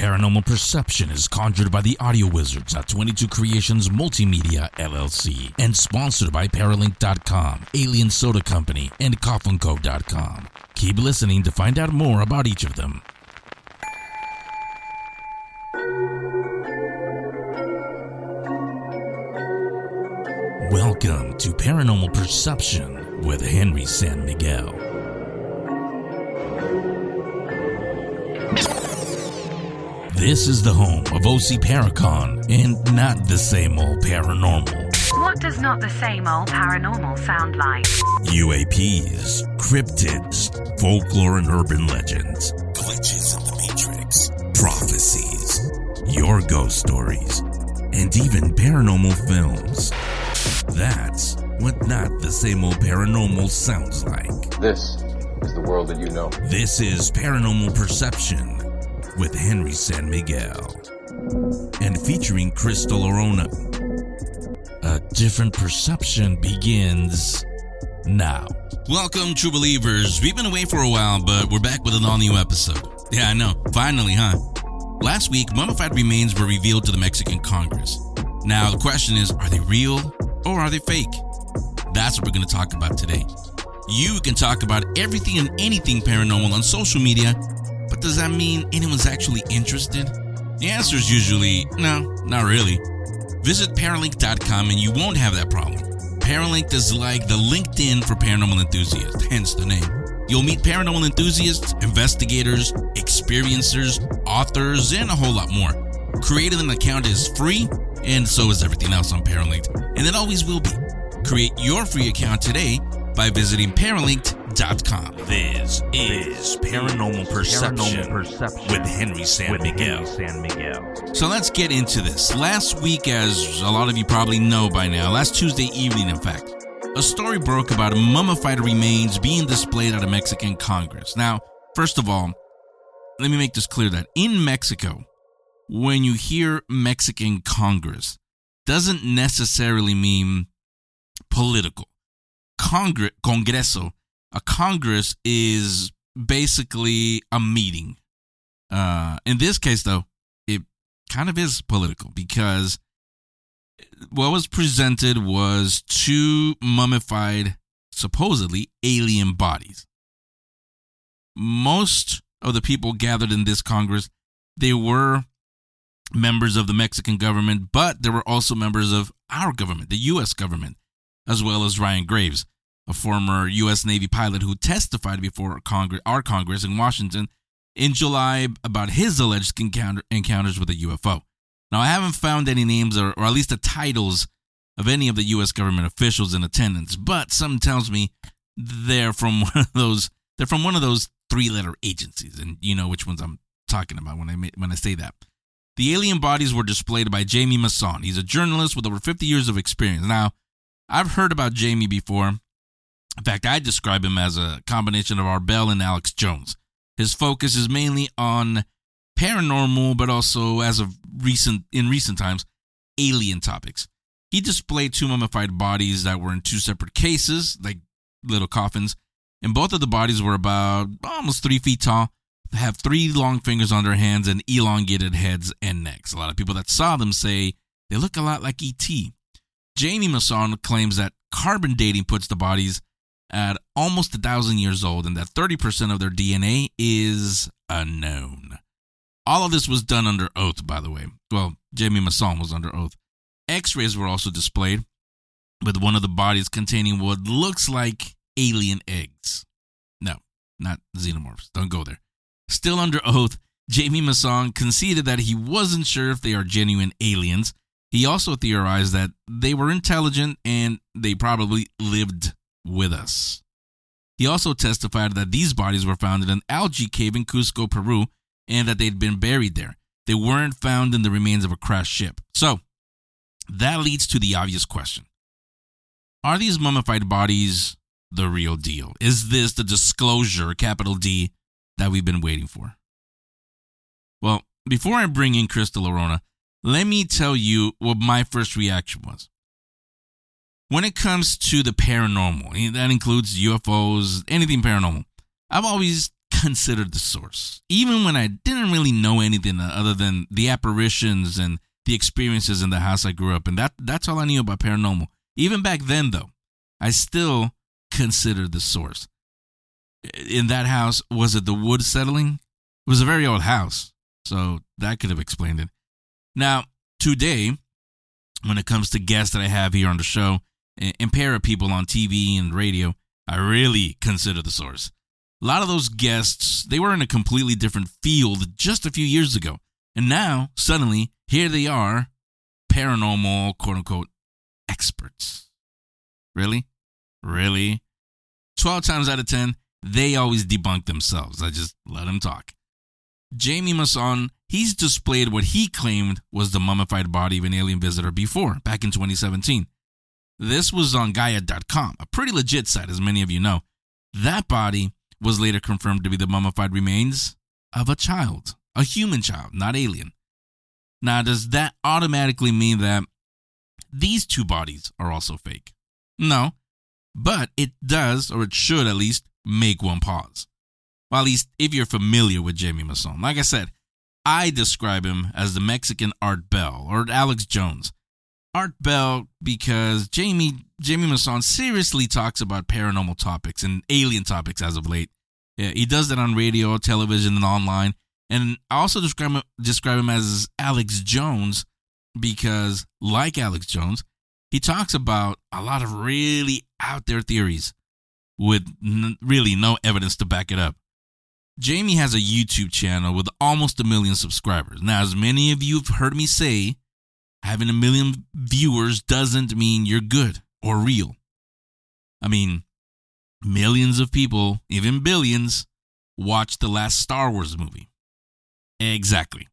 Paranormal Perception is conjured by the audio wizards at 22 Creations Multimedia LLC and sponsored by Paralink.com, Alien Soda Company, and CoffinCo.com. Keep listening to find out more about each of them. Welcome to Paranormal Perception with Henry San Miguel. This is the home of OC Paracon and not the same old paranormal. What does not the same old paranormal sound like? UAPs, cryptids, folklore and urban legends, glitches in the matrix, prophecies, your ghost stories, and even paranormal films. That's what not the same old paranormal sounds like. This is the world that you know. This is Paranormal Perception with Henry San Miguel and featuring Crystal Orona. A different perception begins now. Welcome, true believers. We've been away for a while, but we're back with an all new episode. Yeah, I know. Finally, huh? Last week, mummified remains were revealed to the Mexican Congress. Now, the question is are they real or are they fake? That's what we're going to talk about today. You can talk about everything and anything paranormal on social media, does that mean anyone's actually interested? The answer is usually no, not really. Visit Paralink.com and you won't have that problem. Paralink is like the LinkedIn for paranormal enthusiasts, hence the name. You'll meet paranormal enthusiasts, investigators, experiencers, authors, and a whole lot more. Creating an account is free, and so is everything else on Paralink, and it always will be. Create your free account today by visiting Paralink.com. This is Paranormal Perception, with Henry San Miguel. San Miguel. So let's get into this. Last week, as a lot of you probably know by now, last Tuesday evening, in fact, a story broke about mummified remains being displayed at a Mexican Congress. Now, first of all, let me make this clear that in Mexico, when you hear Mexican Congress, doesn't necessarily mean political. Congress, Congreso, a Congress is basically a meeting. Uh, in this case, though, it kind of is political because what was presented was two mummified, supposedly alien bodies. Most of the people gathered in this Congress, they were members of the Mexican government, but there were also members of our government, the U.S. government, as well as Ryan Graves, a former U.S. Navy pilot who testified before Congress, our Congress in Washington in July about his alleged encounter, encounters with a UFO. Now, I haven't found any names or, or at least the titles of any of the U.S. government officials in attendance, but something tells me they're from one of those. They're from one of those three-letter agencies, and you know which ones I'm talking about when I when I say that. The alien bodies were displayed by Jamie Maussan. He's a journalist with over 50 years of experience. Now, I've heard about Jamie before. In fact, I describe him as a combination of Art Bell and Alex Jones. His focus is mainly on paranormal, but also, as of recent in recent times, alien topics. He displayed two mummified bodies that were in two separate cases, like little coffins, and both of the bodies were about almost three feet tall. They have three long fingers on their hands and elongated heads and necks. A lot of people that saw them say they look a lot like E.T. Jamie Maussan claims that carbon dating puts the bodies at almost a thousand years old and that 30% of their DNA is unknown. All of this was done under oath, by the way. Well, Jamie Maussan was under oath. X rays were also displayed, with one of the bodies containing what looks like alien eggs. No, not xenomorphs. Don't go there. Still under oath, Jamie Maussan conceded that he wasn't sure if they are genuine aliens. He also theorized that they were intelligent and they probably lived with us. He also testified that these bodies were found in an algae cave in Cusco, Peru, and that they'd been buried there. They weren't found in the remains of a crashed ship. So, that leads to the obvious question Are these mummified bodies the real deal? Is this the disclosure, capital D, that we've been waiting for? Well, before I bring in Crystal Orona, let me tell you what my first reaction was. When it comes to the paranormal, eh, that includes UFOs, anything paranormal, I've always considered the source, even when I didn't really know anything other than the apparitions and the experiences in the house I grew up in. That that's all I knew about paranormal. Even back then, though, I still considered the source. In that house, was it the wood settling? It was a very old house, so that could have explained it. Now, today, when it comes to guests that I have here on the show para people on TV and radio, I really consider the source. A lot of those guests, they were in a completely different field just a few years ago. And now, suddenly, here they are, paranormal, quote unquote, experts. Really? Really? 12 times out of 10, they always debunk themselves. I just let them talk. Jamie Maussan, he's displayed what he claimed was the mummified body of an alien visitor before, back in 2017. This was on Gaia.com, a pretty legit site, as many of you know. That body was later confirmed to be the mummified remains of a child, a human child, not alien. Now, does that automatically mean that these two bodies are also fake? No, but it does, or it should at least, make one pause. Well, at least if you're familiar with Jamie Maussan. Like I said, I describe him as the Mexican Art Bell or Alex Jones. Art Bell because Jamie Jamie Maussan seriously talks about paranormal topics and alien topics as of late. Yeah, he does that on radio, television, and online. And I also describe him, describe him as Alex Jones because, like Alex Jones, he talks about a lot of really out there theories with n- really no evidence to back it up. Jamie has a YouTube channel with almost a million subscribers. Now, as many of you have heard me say, having a million viewers doesn't mean you're good or real. I mean, millions of people, even billions, watched the last Star Wars movie. Exactly.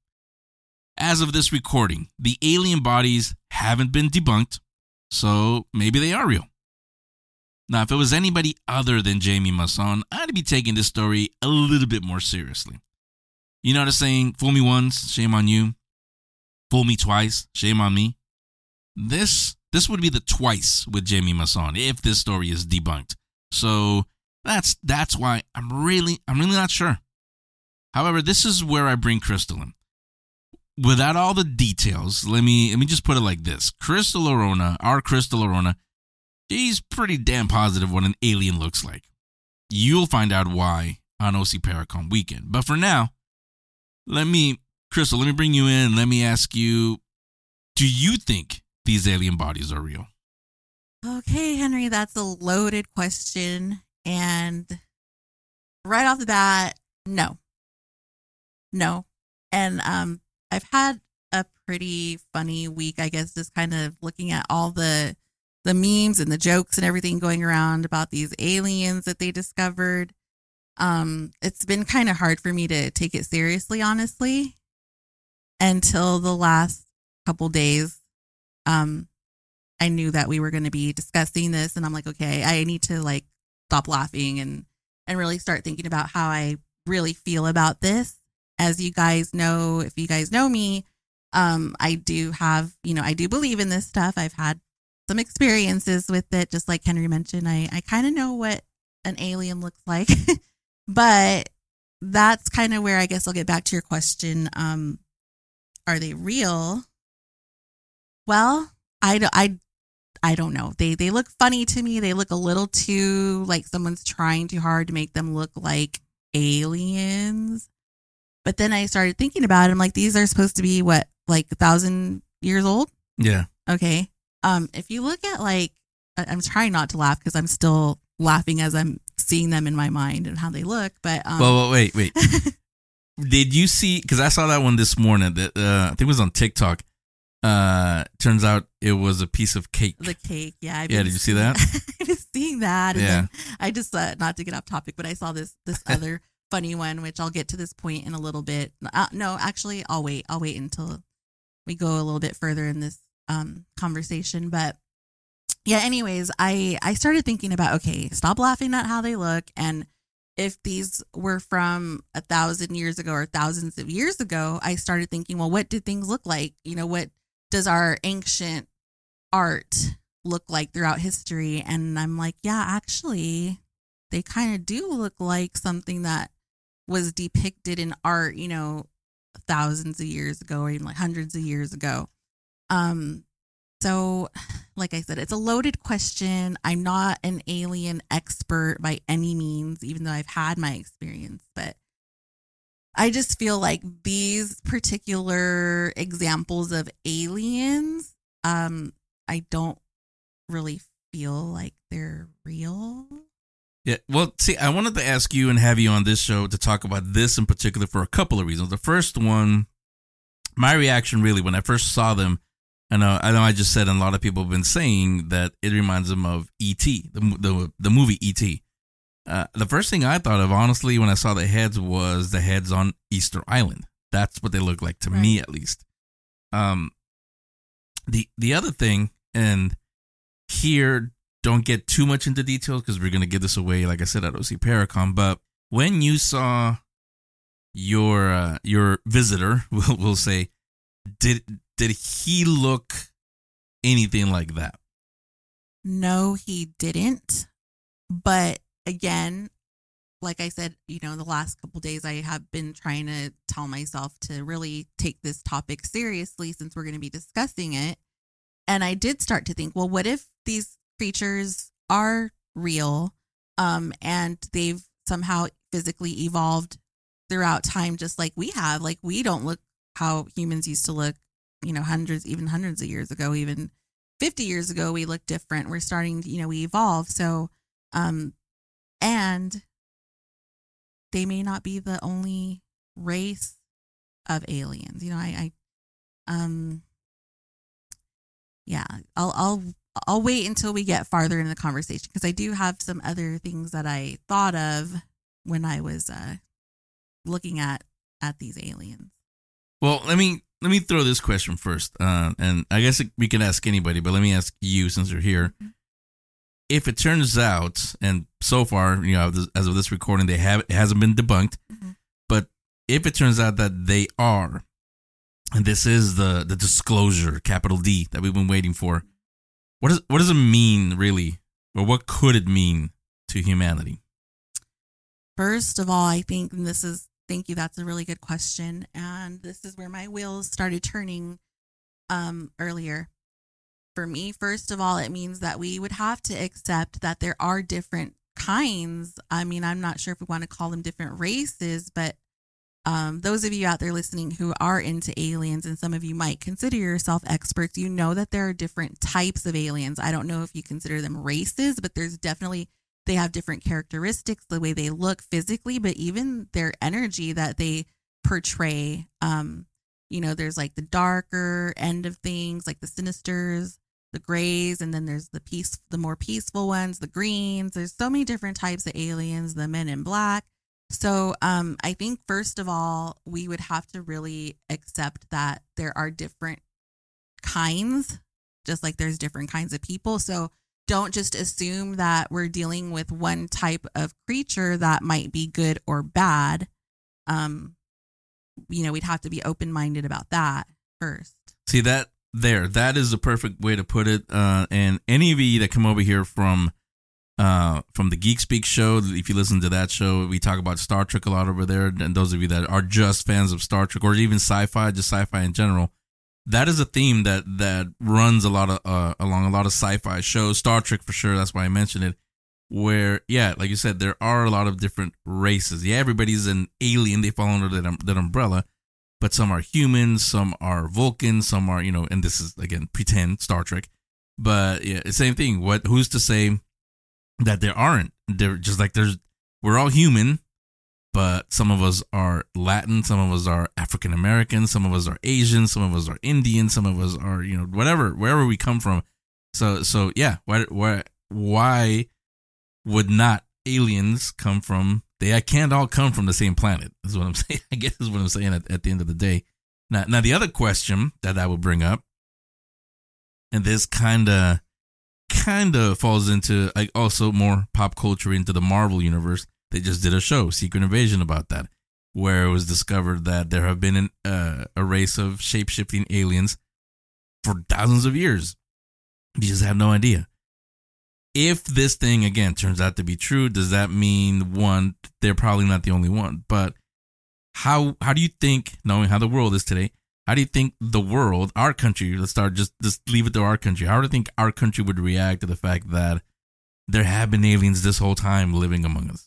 As of this recording, the alien bodies haven't been debunked, so maybe they are real. Now, if it was anybody other than Jamie Maussan, I'd be taking this story a little bit more seriously. You know the saying, fool me once, shame on you. Fool me twice, shame on me. This this would be the twice with Jamie Maussan if this story is debunked. So that's that's why I'm really I'm really not sure. However, this is where I bring Crystal in. Without all the details, let me let me just put it like this: Crystal Orona, our Crystal Orona, she's pretty damn positive what an alien looks like. You'll find out why on OC Paracon weekend. But for now, let me, Crystal, let me bring you in. Let me ask you: Do you think these alien bodies are real? Okay, Henry, that's a loaded question. And right off the bat, no. No. And um I've had a pretty funny week, I guess, just kind of looking at all the the memes and the jokes and everything going around about these aliens that they discovered. Um, it's been kind of hard for me to take it seriously, honestly, until the last couple days. Um, I knew that we were going to be discussing this, and I'm like, okay, I need to like stop laughing and and really start thinking about how I really feel about this. As you guys know, if you guys know me, um, I do have, you know, I do believe in this stuff. I've had some experiences with it, just like Henry mentioned. I I kind of know what an alien looks like, but that's kind of where I guess I'll get back to your question. Um, are they real? Well, I, I I don't know. They they look funny to me. They look a little too like someone's trying too hard to make them look like aliens. But then I started thinking about it. I'm like, these are supposed to be what, like a thousand years old? Yeah. Okay. Um, if you look at like, I'm trying not to laugh because I'm still laughing as I'm seeing them in my mind and how they look. But um, Well, well wait, wait. Did you see? Because I saw that one this morning. That uh, I think it was on TikTok. Uh, turns out it was a piece of cake. the cake, yeah. I've Yeah, did you see that? I've been seeing that. And Yeah. I just uh, not to get off topic, but I saw this this other funny one, which I'll get to this point in a little bit. Uh, no, actually, I'll wait. I'll wait until we go a little bit further in this um, conversation. But yeah, anyways, I I started thinking about okay, stop laughing at how they look, and if these were from a thousand years ago or thousands of years ago, I started thinking, well, what did things look like? You know, what does our ancient art look like throughout history? And I'm like, yeah, actually, they kind of do look like something that was depicted in art, you know, thousands of years ago or even like hundreds of years ago. Um, so, like I said, it's a loaded question. I'm not an alien expert by any means, even though I've had my experience, but I just feel like these particular examples of aliens, um, I don't really feel like they're real. Yeah. Well, see, I wanted to ask you and have you on this show to talk about this in particular for a couple of reasons. The first one, my reaction really when I first saw them, I know I know I just said, and a lot of people have been saying that it reminds them of E.T. the the, the movie E.T. Uh, the first thing I thought of, honestly, when I saw the heads, was the heads on Easter Island. That's what they look like to me, at least. Um, the the other thing, and here, don't get too much into details because we're gonna give this away. Like I said at OC Paracon. but when you saw your uh, your visitor, we'll, we'll say, did did he look anything like that? No, he didn't. But again, like I said, you know, the last couple days I have been trying to tell myself to really take this topic seriously since we're going to be discussing it. And I did start to think, well, what if these creatures are real um and they've somehow physically evolved throughout time just like we have. Like we don't look how humans used to look, you know, hundreds even hundreds of years ago, even 50 years ago we look different. We're starting, you know, we evolve. So um and they may not be the only race of aliens. You know, I, I um yeah, I'll I'll I'll wait until we get farther in the conversation because I do have some other things that I thought of when I was uh looking at at these aliens. Well, let me let me throw this question first, uh, and I guess we can ask anybody, but let me ask you since you're here. If it turns out, and so far, you know, as of this recording, they have it hasn't been debunked, Mhm. but if it turns out that they are, and this is the the disclosure, capital D, that we've been waiting for, what does what does it mean really, or what could it mean to humanity? First of all, I think this is thank you. That's a really good question, and this is where my wheels started turning um earlier. For me, first of all, it means that we would have to accept that there are different kinds. I mean, I'm not sure if we want to call them different races, but um, those of you out there listening who are into aliens, and some of you might consider yourself experts, you know that there are different types of aliens. I don't know if you consider them races, but there's definitely they have different characteristics, the way they look physically, but even their energy that they portray. Um, you know, there's like the darker end of things, like the sinisters, the grays, and then there's the peace, the more peaceful ones, the greens. There's so many different types of aliens, the men in black. So um, I think first of all, we would have to really accept that there are different kinds, just like there's different kinds of people. So don't just assume that we're dealing with one type of creature that might be good or bad. Um, you know, we'd have to be open minded about that first. See that there, that is the perfect way to put it. Uh, and any of you that come over here from uh from the Geek Speak show, if you listen to that show, we talk about Star Trek a lot over there. And those of you that are just fans of Star Trek or even sci-fi, just sci-fi in general, that is a theme that that runs a lot of uh, along a lot of sci-fi shows. Star Trek for sure. That's why I mentioned it. Where yeah, like you said, there are a lot of different races. Yeah, everybody's an alien. They fall under that um, that umbrella, but some are humans, some are Vulcans, some are you know, and this is again pretend Star Trek. But yeah, same thing. What who's to say that there aren't? They're just like there's we're all human, but some of us are Latin, some of us are African American, some of us are Asian, some of us are Indian, some of us are you know whatever wherever we come from. So so yeah, why why why would not aliens come from? They can't all come from the same planet. Is what I'm saying. I guess is what I'm saying at, at the end of the day. Now now the other question that I would bring up, and this kind of kind of falls into like also more pop culture into the Marvel universe they just did a show, Secret Invasion, about that, where it was discovered that there have been an, uh, a race of shape shifting aliens for thousands of years. You just have no idea. if this thing again turns out to be true, does that mean one they're probably not the only one? But how how do you think, knowing how the world is today, how do you think the world, our country, let's start just just leave it to our country. How do you think our country would react to the fact that there have been aliens this whole time living among us?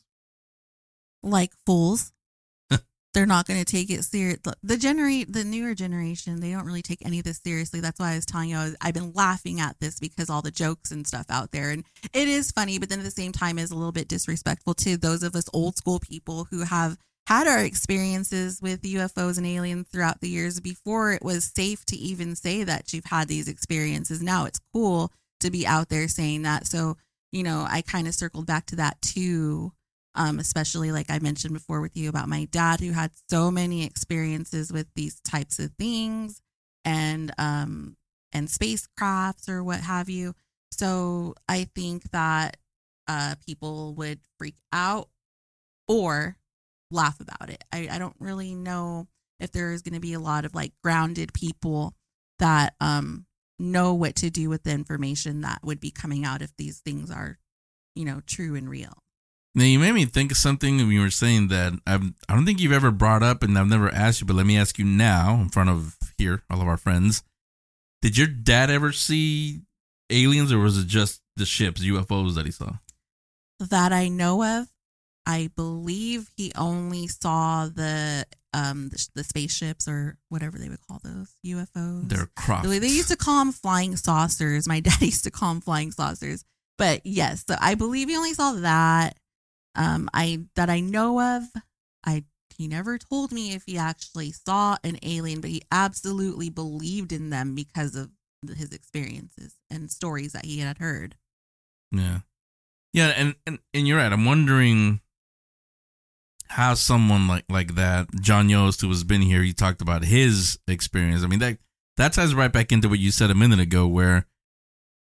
Like fools. They're not going to take it serious. The generate the newer generation, they don't really take any of this seriously. That's why I was telling you I was, I've been laughing at this because all the jokes and stuff out there, and it is funny, but then at the same time is a little bit disrespectful to those of us old school people who have had our experiences with UFOs and aliens throughout the years before it was safe to even say that you've had these experiences. Now it's cool to be out there saying that. So, you know, I kind of circled back to that too um, especially like I mentioned before with you about my dad who had so many experiences with these types of things and um, and spacecrafts or what have you. So I think that uh, people would freak out or laugh about it. I, I don't really know if there is going to be a lot of like grounded people that um, know what to do with the information that would be coming out if these things are, you know, true and real. Now you made me think of something when you were saying that I've, I don't think you've ever brought up, and I've never asked you, but let me ask you now in front of here, all of our friends. Did your dad ever see aliens, or was it just the ships, UFOs that he saw? That I know of, I believe he only saw the um the, the spaceships or whatever they would call those UFOs. They're crops. The they used to call them flying saucers. My dad used to call them flying saucers. But yes, so I believe he only saw that um, I that I know of. I he never told me if he actually saw an alien, but he absolutely believed in them because of his experiences and stories that he had heard. Yeah, yeah, and and, and you're right. I'm wondering how someone like like that, John Yost, who has been here, he talked about his experience. I mean that that ties right back into what you said a minute ago, where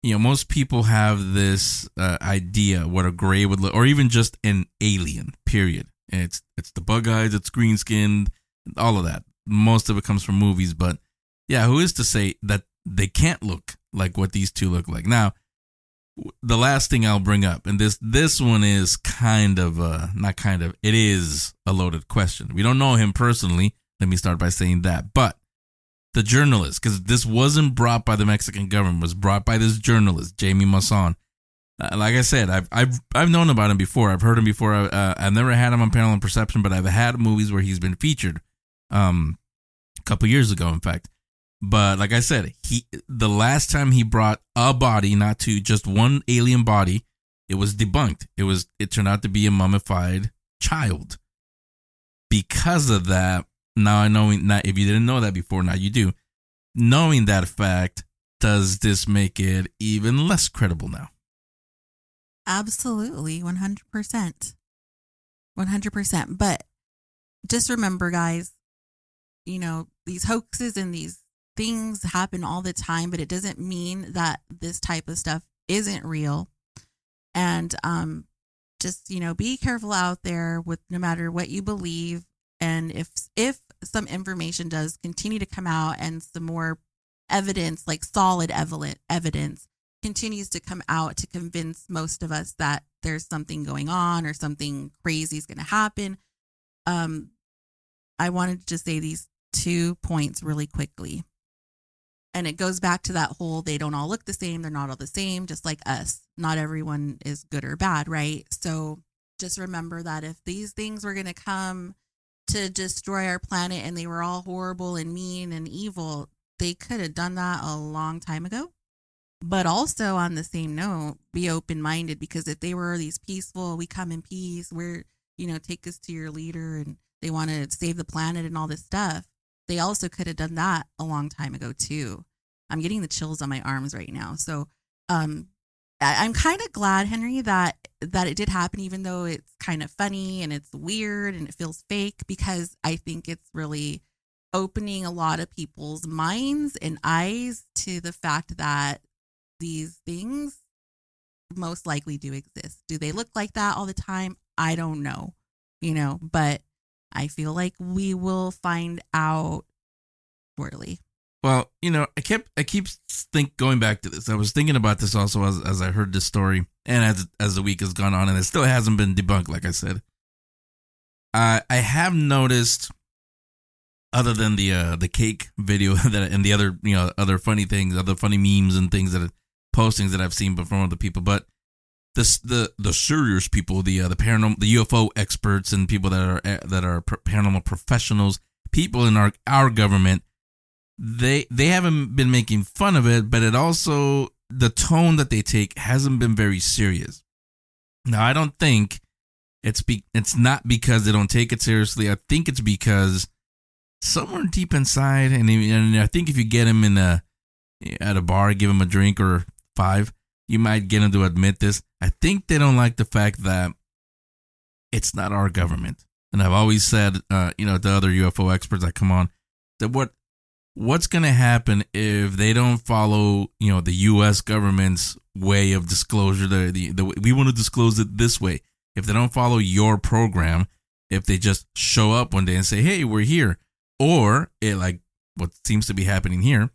you know, most people have this uh, idea what a gray would look, or even just an alien. Period. It's it's the bug eyes, it's green skinned, all of that. Most of it comes from movies, but yeah, who is to say that they can't look like what these two look like? Now, the last thing I'll bring up, and this this one is kind of uh not kind of it is a loaded question. We don't know him personally. Let me start by saying that, but the journalist, because this wasn't brought by the Mexican government, was brought by this journalist, Jamie Maussan. Uh, like I said, I've I've I've known about him before. I've heard him before. Uh, I've never had him on Paranormal Perception, but I've had movies where he's been featured. Um, a couple years ago, in fact. But like I said, he the last time he brought a body, not to just one alien body, it was debunked. It was it turned out to be a mummified child. Because of that, now I know now if you didn't know that before, now you do. Knowing that fact, does this make it even less credible now? Absolutely, 100%. 100%. But just remember, guys, you know, these hoaxes and these things happen all the time, but it doesn't mean that this type of stuff isn't real. And um, just, you know, be careful out there with no matter what you believe. And if, if some information does continue to come out and some more evidence, like solid evidence, continues to come out to convince most of us that there's something going on or something crazy is going to happen. Um, I wanted to just say these two points really quickly. And it goes back to that whole they don't all look the same, they're not all the same, just like us. Not everyone is good or bad, right? So just remember that if these things were going to come to destroy our planet and they were all horrible and mean and evil, they could have done that a long time ago. But also on the same note, be open minded because if they were these peaceful, we come in peace, we're, you know, take us to your leader and they want to save the planet and all this stuff, they also could have done that a long time ago too. I'm getting the chills on my arms right now. So um I'm kind of glad, Henry, that that it did happen, even though it's kind of funny and it's weird and it feels fake, because I think it's really opening a lot of people's minds and eyes to the fact that these things most likely do exist. Do they look like that all the time? I don't know, you know, but I feel like we will find out shortly. Well, you know, I kept I keep think going back to this. I was thinking about this also as as I heard this story. And as as the week has gone on, and it still hasn't been debunked, like I said. I I have noticed, other than the uh, the cake video that and the other you know other funny things, other funny memes and things that postings that I've seen from other people, but this the the serious people, the uh, the paranormal, the UFO experts, and people that are uh, that are paranormal professionals, people in our our government, they they haven't been making fun of it, but it also the tone that they take hasn't been very serious. Now, I don't think it's be it's not because they don't take it seriously. I think it's because somewhere deep inside, and, and I think if you get him in a at a bar, give him a drink or five, you might get him to admit this. I think they don't like the fact that it's not our government. And I've always said, uh, you know, to other UFO experts that come on, that what what's going to happen if they don't follow, you know, the U.S. government's way of disclosure? The, the, the we want to disclose it this way. If they don't follow your program, if they just show up one day and say, "Hey, we're here," or it like what seems to be happening here,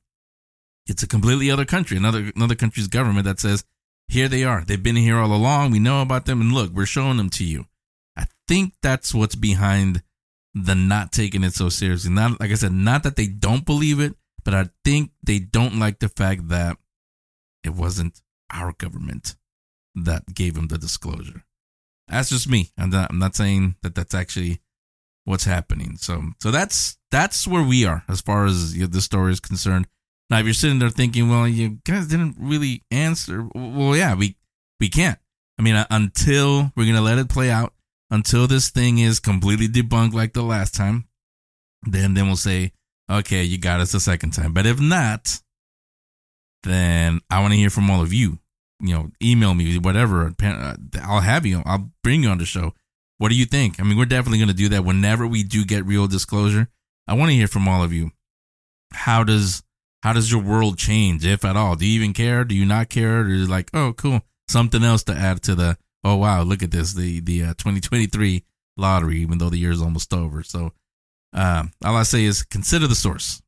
it's a completely other country, another another country's government that says, "Here they are. They've been here all along. We know about them, and look, we're showing them to you." I think that's what's behind the not taking it so seriously. Not like I said, not that they don't believe it, but I think they don't like the fact that it wasn't our government that gave them the disclosure. That's just me. I'm not, I'm not saying that that's actually what's happening. So, so that's that's where we are as far as you know, this story is concerned. Now, if you're sitting there thinking, well, you guys didn't really answer. Well, yeah, we we can't. I mean, until we're gonna let it play out, until this thing is completely debunked like the last time, then then we'll say, okay, you got us the second time. But if not, then I want to hear from all of you. You know, email me, whatever. uh, I'll have you. I'll bring you on the show. What do you think? I mean, we're definitely going to do that whenever we do get real disclosure. I want to hear from all of you. How does how does your world change, if at all? Do you even care? Do you not care? Or is like, oh, cool, something else to add to the. Oh wow, look at this, the the uh, 2023 lottery, even though the year is almost over. So, uh, all I say is consider the source.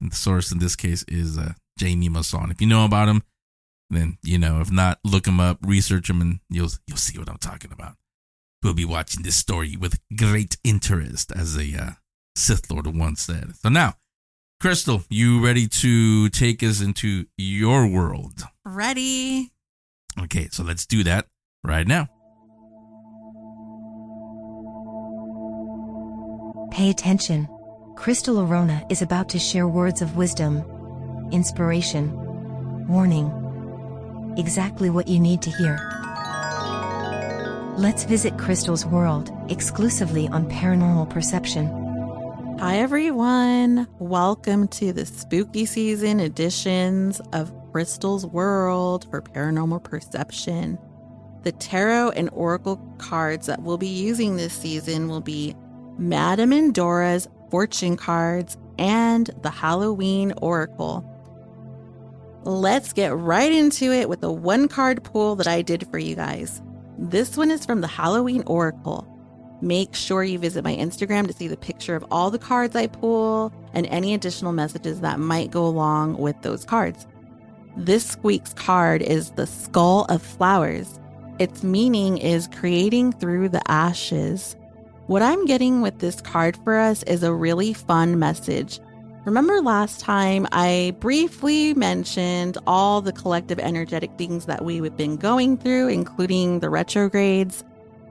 And the source in this case is uh, Jamie Maussan. If you know about him, then you know. If not, look him up, research him, and you'll you'll see what I'm talking about. We'll be watching this story with great interest, as a uh, Sith Lord once said. So now, Crystal, you ready to take us into your world? Ready? Okay, so let's do that right now. Pay attention. Crystal Orona is about to share words of wisdom, inspiration, warning. Exactly what you need to hear. Let's visit Crystal's world exclusively on Paranormal Perception. Hi, everyone. Welcome to the spooky season editions of Crystal's World for Paranormal Perception. The tarot and oracle cards that we'll be using this season will be Madame Endora's fortune cards and the Halloween oracle. Let's get right into it with the one card pull that I did for you guys. This one is from the Halloween oracle. Make sure you visit my Instagram to see the picture of all the cards I pull and any additional messages that might go along with those cards. This week's card is the Skull of Flowers. Its meaning is creating through the ashes. What I'm getting with this card for us is a really fun message. Remember last time I briefly mentioned all the collective energetic things that we've been going through, including the retrogrades,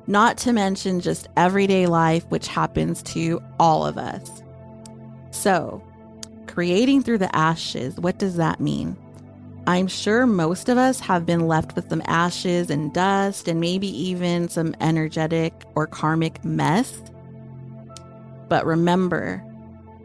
not to mention just everyday life, which happens to all of us. So, creating through the ashes, what does that mean? I'm sure most of us have been left with some ashes and dust and maybe even some energetic or karmic mess. But remember,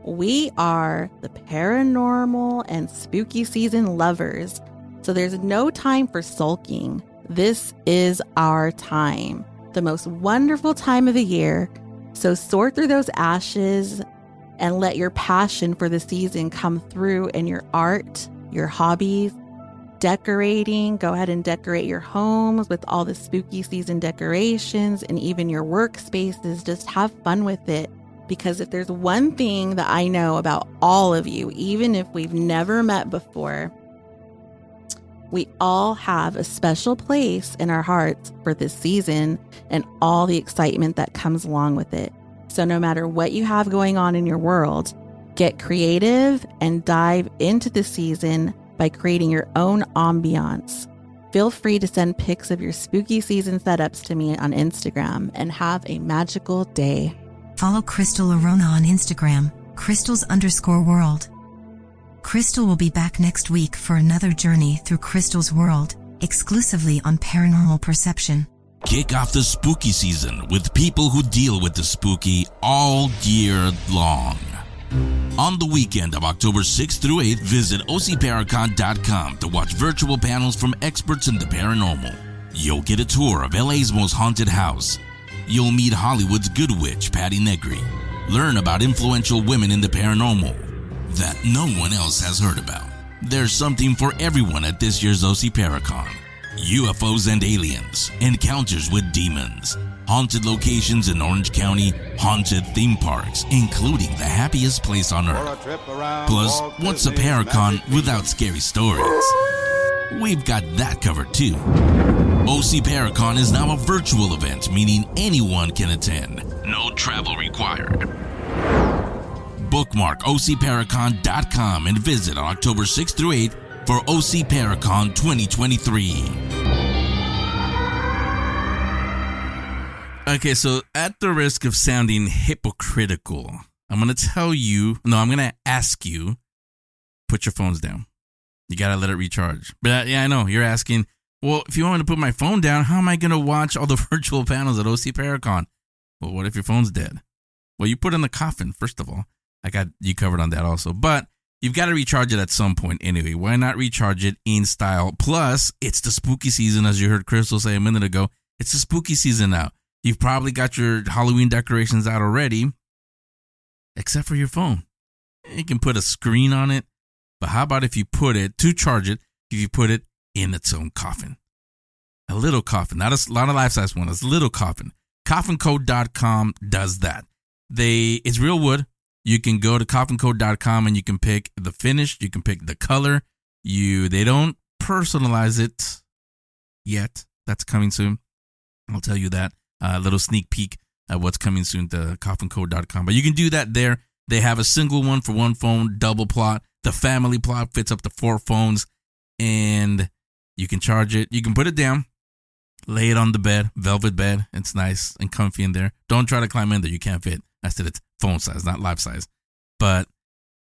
we are the paranormal and spooky season lovers, so there's no time for sulking. This is our time, the most wonderful time of the year. So sort through those ashes and let your passion for the season come through in your art, your hobbies, decorating. Go ahead and decorate your homes with all the spooky season decorations and even your workspaces. Just have fun with it. Because if there's one thing that I know about all of you, even if we've never met before, We all have a special place in our hearts for this season and all the excitement that comes along with it. So, no matter what you have going on in your world, get creative and dive into the season by creating your own ambiance. Feel free to send pics of your spooky season setups to me on Instagram and have a magical day. Follow Crystal Orona on Instagram, crystals underscore world. Crystal will be back next week for another journey through Crystal's world, exclusively on Paranormal Perception. Kick off the spooky season with people who deal with the spooky all year long. On the weekend of October 6th through 8th, visit ocparacon.com to watch virtual panels from experts in the paranormal. You'll get a tour of LA's most haunted house. You'll meet Hollywood's good witch, Patti Negri. Learn about influential women in the paranormal that no one else has heard about. There's something for everyone at this year's OC Paracon. UFOs and aliens, encounters with demons, haunted locations in Orange County, haunted theme parks, including the happiest place on earth. Plus, what's a Paracon without scary stories? We've got that covered too. OC Paracon is now a virtual event, meaning anyone can attend. No travel required. Bookmark ocparacon.com and visit on October 6th through 8th for OC Paracon 2023. Okay, so at the risk of sounding hypocritical, I'm going to tell you, no, I'm going to ask you, put your phones down. You got to let it recharge. But uh, yeah, I know you're asking, well, if you want me to put my phone down, how am I going to watch all the virtual panels at OC Paracon? Well, what if your phone's dead? Well, you put in the coffin, first of all. I got you covered on that also. But you've got to recharge it at some point anyway. Why not recharge it in style? Plus, it's the spooky season, as you heard Crystal say a minute ago. It's the spooky season now. You've probably got your Halloween decorations out already, except for your phone. You can put a screen on it, but how about if you put it to charge it, if you put it in its own coffin? A little coffin, not a lot of life size one, a little coffin. Coffinco.com does that. They it's real wood. You can go to coffinco.com and you can pick the finish, you can pick the color. You they don't personalize it yet. That's coming soon. I'll tell you that. A uh, little sneak peek at what's coming soon to coffinco.com. But you can do that there. They have a single one for one phone, double plot. The family plot fits up to four phones, and you can charge it. You can put it down, lay it on the bed, velvet bed. It's nice and comfy in there. Don't try to climb in there. You can't fit. I said it's phone size, not life size. But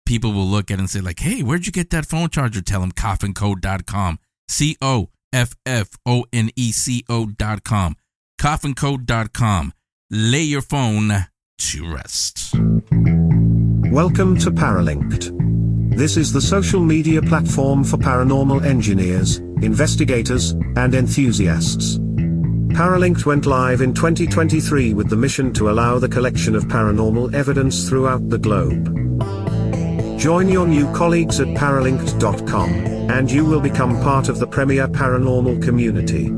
people will look at it and say, like, hey, where'd you get that phone charger? Tell them coffinco.com. C O F F O N E C O.com. Coffinco.com. Lay your phone to rest. Welcome to Paralinked. This is the social media platform for paranormal engineers, investigators, and enthusiasts. Paralinked went live in 2023 with the mission to allow the collection of paranormal evidence throughout the globe. Join your new colleagues at paralinked.com, and you will become part of the premier paranormal community.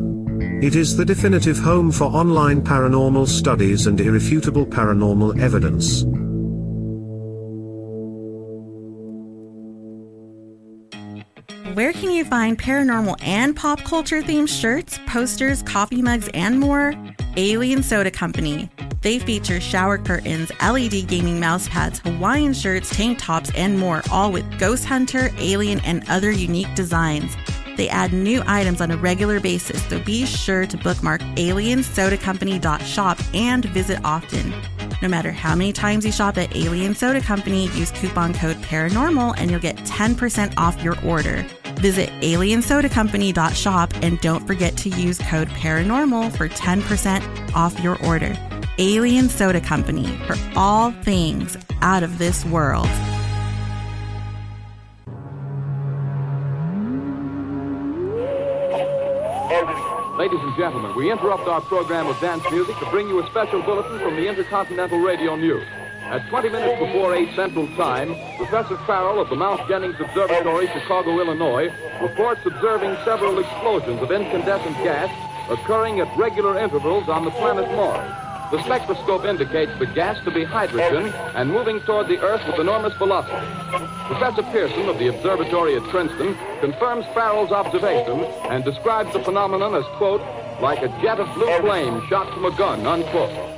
It is the definitive home for online paranormal studies and irrefutable paranormal evidence. Where can you find paranormal and pop culture themed shirts, posters, coffee mugs, and more? Alien Soda Company. They feature shower curtains, LED gaming mouse pads, Hawaiian shirts, tank tops, and more, all with Ghost Hunter, Alien, and other unique designs. They add new items on a regular basis, so be sure to bookmark aliensodacompany.shop and visit often. No matter how many times you shop at Alien Soda Company, use coupon code PARANORMAL and you'll get 10% off your order. Visit aliensodacompany.shop and don't forget to use code PARANORMAL for 10% off your order. Alien Soda Company for all things out of this world. Ladies and gentlemen, we interrupt our program of dance music to bring you a special bulletin from the Intercontinental Radio News. At 20 minutes before 8 Central Time, Professor Farrell of the Mount Jennings Observatory, Chicago, Illinois, reports observing several explosions of incandescent gas occurring at regular intervals on the planet Mars. The spectroscope indicates the gas to be hydrogen and moving toward the Earth with enormous velocity. Professor Pearson of the observatory at Princeton confirms Farrell's observation and describes the phenomenon as, quote, like a jet of blue flame shot from a gun, unquote.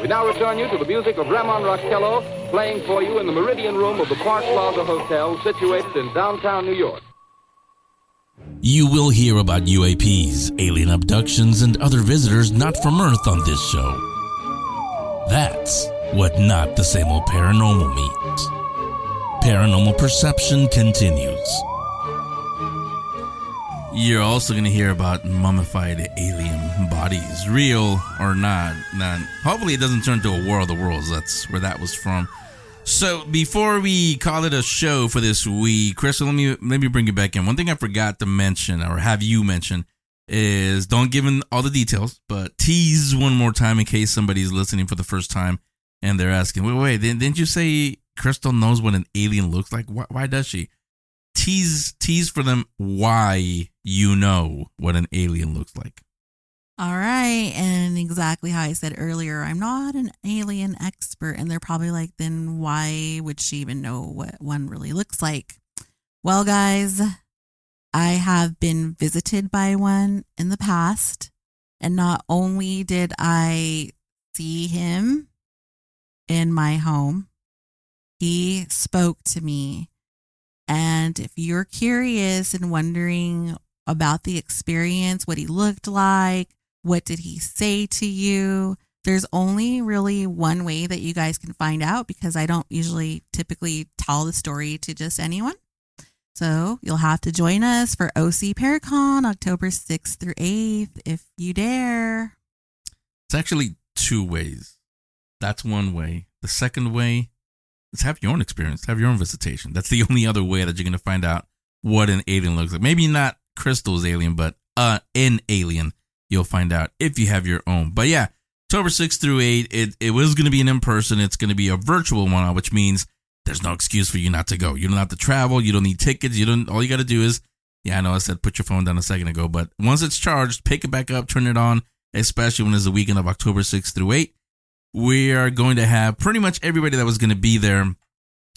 We now return you to the music of Ramon Raquello playing for you in the Meridian Room of the Park Plaza Hotel situated in downtown New York. You will hear about UAPs, alien abductions, and other visitors not from Earth on this show. That's what not the same old paranormal means. Paranormal perception continues. You're also going to hear about mummified alien bodies, real or not. Not. Hopefully, it doesn't turn to a War of the Worlds. That's where that was from. So, before we call it a show for this week, Crystal, let me let me bring you back in. One thing I forgot to mention, or have you mention, is don't give in all the details, but tease one more time in case somebody's listening for the first time and they're asking, wait, wait, didn't you say Crystal knows what an alien looks like? Why, why does she? Tease tease for them why you know what an alien looks like. All right. And exactly how I said earlier, I'm not an alien expert. And they're probably like, then why would she even know what one really looks like? Well, guys, I have been visited by one in the past. And not only did I see him in my home, he spoke to me. And if you're curious and wondering about the experience, what he looked like, what did he say to you, there's only really one way that you guys can find out because I don't usually typically tell the story to just anyone. So you'll have to join us for OC Paracon October 6th through 8th if you dare. It's actually two ways. That's one way. The second way is have your own experience, have your own visitation. That's the only other way that you're going to find out what an alien looks like. Maybe not Crystal's alien, but uh, an alien. You'll find out if you have your own. But yeah, October 6th through 8, it, it was going to be an in person. It's going to be a virtual one, which means there's no excuse for you not to go. You don't have to travel. You don't need tickets. You don't. All you got to do is, yeah, I know I said put your phone down a second ago, but once it's charged, pick it back up, turn it on. Especially when it's the weekend of October 6th through 8, we are going to have pretty much everybody that was going to be there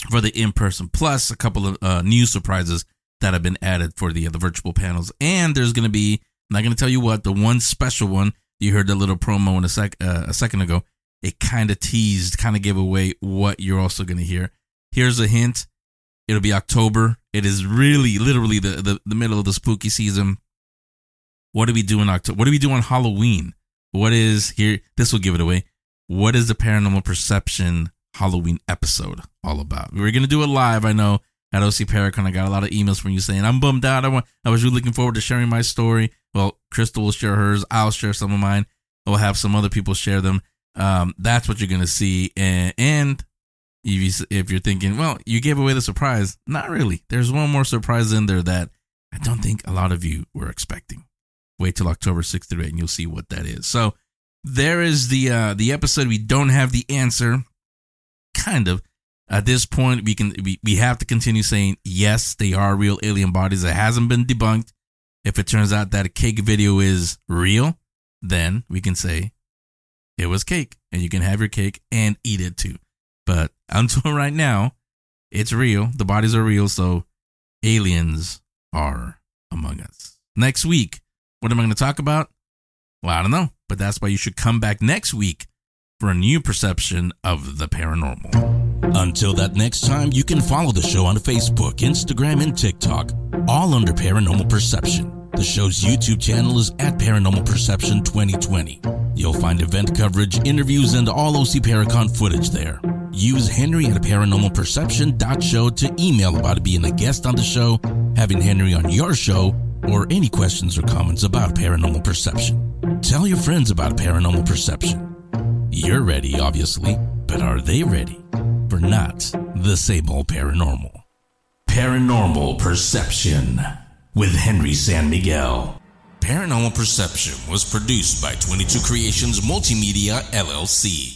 for the in person, plus a couple of uh, new surprises that have been added for the uh, the virtual panels. And there's going to be, I'm not going to tell you what, the one special one. You heard the little promo in a sec uh, a second ago. It kind of teased, kind of gave away what you're also going to hear. Here's a hint. It'll be October. It is really, literally the, the, the middle of the spooky season. What do we do in October? What do we do on Halloween? What is here? This will give it away. What is the paranormal perception Halloween episode all about? We are gonna do it live. I know at OC Paracon. I got a lot of emails from you saying I'm bummed out. I want. I was really looking forward to sharing my story. Well, Crystal will share hers. I'll share some of mine. We'll have some other people share them. Um, that's what you're gonna see, and, and if, you, if you're thinking, well, you gave away the surprise, not really. There's one more surprise in there that I don't think a lot of you were expecting. Wait till October 6th through 8 and you'll see what that is. So there is the uh, the episode. We don't have the answer. Kind of. At this point, we can we, we have to continue saying yes, they are real alien bodies. It hasn't been debunked. If it turns out that a cake video is real, then we can say it was cake, and you can have your cake and eat it too. But until right now, it's real. The bodies are real, so aliens are among us. Next week, what am I going to talk about? Well, I don't know, but that's why you should come back next week for a new perception of the paranormal. Until that next time, you can follow the show on Facebook, Instagram, and TikTok, all under Paranormal Perception. The show's YouTube channel is at Paranormal Perception 2020. You'll find event coverage, interviews, and all OC Paracon footage there. Use Henry at paranormalperception.show to email about being a guest on the show, having Henry on your show, or any questions or comments about paranormal perception. Tell your friends about paranormal perception. You're ready, obviously, but are they ready for not the same old paranormal? Paranormal Perception with Henry San Miguel. Paranormal Perception was produced by 22 Creations Multimedia LLC.